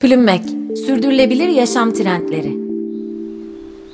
Plümmek, sürdürülebilir yaşam trendleri.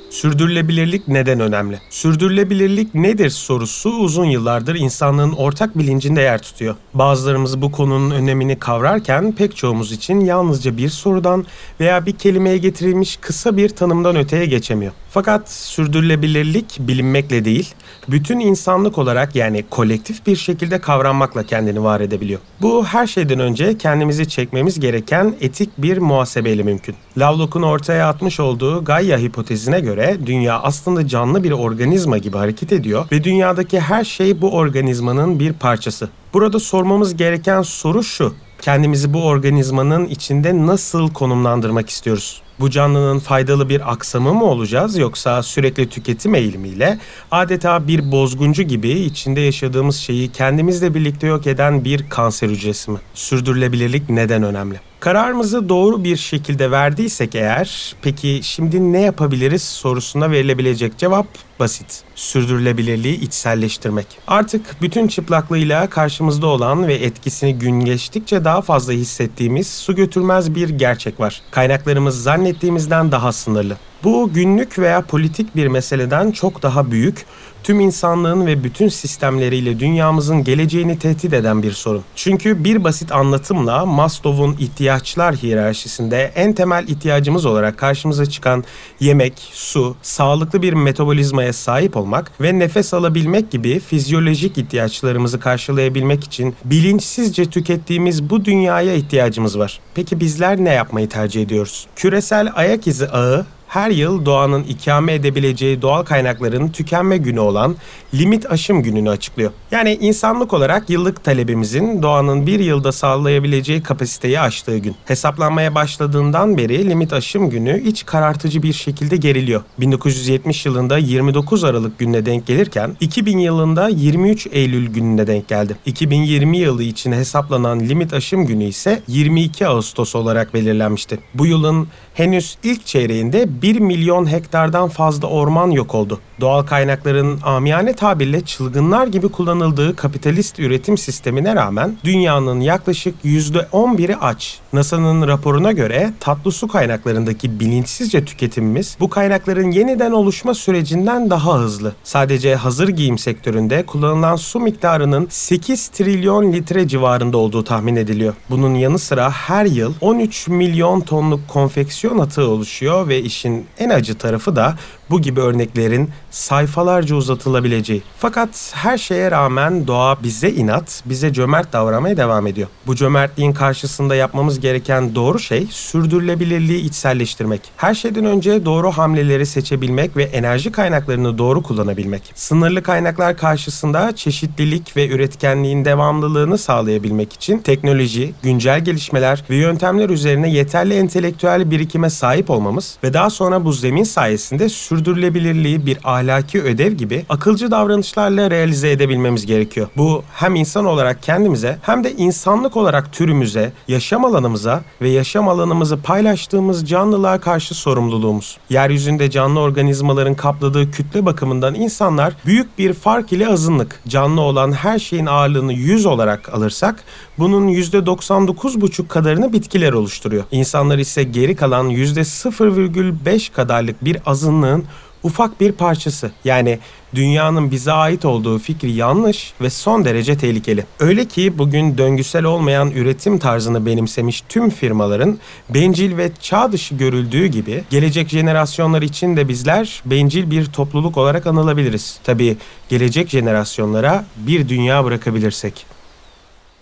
Sürdürülebilirlik neden önemli? Sürdürülebilirlik nedir sorusu uzun yıllardır insanlığın ortak bilincinde yer tutuyor. Bazılarımız bu konunun önemini kavrarken pek çoğumuz için yalnızca bir sorudan veya bir kelimeye getirilmiş kısa bir tanımdan öteye geçemiyor. Fakat sürdürülebilirlik bilinmekle değil, bütün insanlık olarak yani kolektif bir şekilde kavranmakla kendini var edebiliyor. Bu her şeyden önce kendimizi çekmemiz gereken etik bir muhasebeyle mümkün. Lovelock'un ortaya atmış olduğu Gaia hipotezine göre dünya aslında canlı bir organizma gibi hareket ediyor ve dünyadaki her şey bu organizmanın bir parçası. Burada sormamız gereken soru şu. Kendimizi bu organizmanın içinde nasıl konumlandırmak istiyoruz? Bu canlının faydalı bir aksamı mı olacağız yoksa sürekli tüketim eğilimiyle adeta bir bozguncu gibi içinde yaşadığımız şeyi kendimizle birlikte yok eden bir kanser hücresi mi? Sürdürülebilirlik neden önemli? Kararımızı doğru bir şekilde verdiysek eğer, peki şimdi ne yapabiliriz sorusuna verilebilecek cevap basit. Sürdürülebilirliği içselleştirmek. Artık bütün çıplaklığıyla karşımızda olan ve etkisini gün geçtikçe daha fazla hissettiğimiz su götürmez bir gerçek var. Kaynaklarımız zannettiğimizden daha sınırlı. Bu günlük veya politik bir meseleden çok daha büyük, tüm insanlığın ve bütün sistemleriyle dünyamızın geleceğini tehdit eden bir sorun. Çünkü bir basit anlatımla Maslow'un ihtiyaçlar hiyerarşisinde en temel ihtiyacımız olarak karşımıza çıkan yemek, su, sağlıklı bir metabolizmaya sahip olmak ve nefes alabilmek gibi fizyolojik ihtiyaçlarımızı karşılayabilmek için bilinçsizce tükettiğimiz bu dünyaya ihtiyacımız var. Peki bizler ne yapmayı tercih ediyoruz? Küresel ayak izi ağı her yıl doğanın ikame edebileceği doğal kaynakların tükenme günü olan limit aşım gününü açıklıyor. Yani insanlık olarak yıllık talebimizin doğanın bir yılda sağlayabileceği kapasiteyi aştığı gün. Hesaplanmaya başladığından beri limit aşım günü iç karartıcı bir şekilde geriliyor. 1970 yılında 29 Aralık gününe denk gelirken 2000 yılında 23 Eylül gününe denk geldi. 2020 yılı için hesaplanan limit aşım günü ise 22 Ağustos olarak belirlenmişti. Bu yılın henüz ilk çeyreğinde 1 milyon hektardan fazla orman yok oldu. Doğal kaynakların amiyane tabirle çılgınlar gibi kullanıldığı kapitalist üretim sistemine rağmen dünyanın yaklaşık %11'i aç. NASA'nın raporuna göre tatlı su kaynaklarındaki bilinçsizce tüketimimiz bu kaynakların yeniden oluşma sürecinden daha hızlı. Sadece hazır giyim sektöründe kullanılan su miktarının 8 trilyon litre civarında olduğu tahmin ediliyor. Bunun yanı sıra her yıl 13 milyon tonluk konfeksiyon atığı oluşuyor ve işin en acı tarafı da bu gibi örneklerin sayfalarca uzatılabileceği. Fakat her şeye rağmen doğa bize inat, bize cömert davranmaya devam ediyor. Bu cömertliğin karşısında yapmamız gereken doğru şey sürdürülebilirliği içselleştirmek. Her şeyden önce doğru hamleleri seçebilmek ve enerji kaynaklarını doğru kullanabilmek. Sınırlı kaynaklar karşısında çeşitlilik ve üretkenliğin devamlılığını sağlayabilmek için teknoloji, güncel gelişmeler ve yöntemler üzerine yeterli entelektüel birikime sahip olmamız ve daha sonra bu zemin sayesinde sürdürülebilirliği bir ahlaki ödev gibi akılcı davranışlarla realize edebilmemiz gerekiyor. Bu hem insan olarak kendimize hem de insanlık olarak türümüze, yaşam alanımıza ve yaşam alanımızı paylaştığımız canlılığa karşı sorumluluğumuz. Yeryüzünde canlı organizmaların kapladığı kütle bakımından insanlar büyük bir fark ile azınlık. Canlı olan her şeyin ağırlığını 100 olarak alırsak bunun %99,5 kadarını bitkiler oluşturuyor. İnsanlar ise geri kalan %0,5 kadarlık bir azınlığın ufak bir parçası. Yani dünyanın bize ait olduğu fikri yanlış ve son derece tehlikeli. Öyle ki bugün döngüsel olmayan üretim tarzını benimsemiş tüm firmaların bencil ve çağ dışı görüldüğü gibi gelecek jenerasyonlar için de bizler bencil bir topluluk olarak anılabiliriz. Tabii gelecek jenerasyonlara bir dünya bırakabilirsek.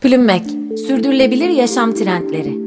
Plümmek, sürdürülebilir yaşam trendleri.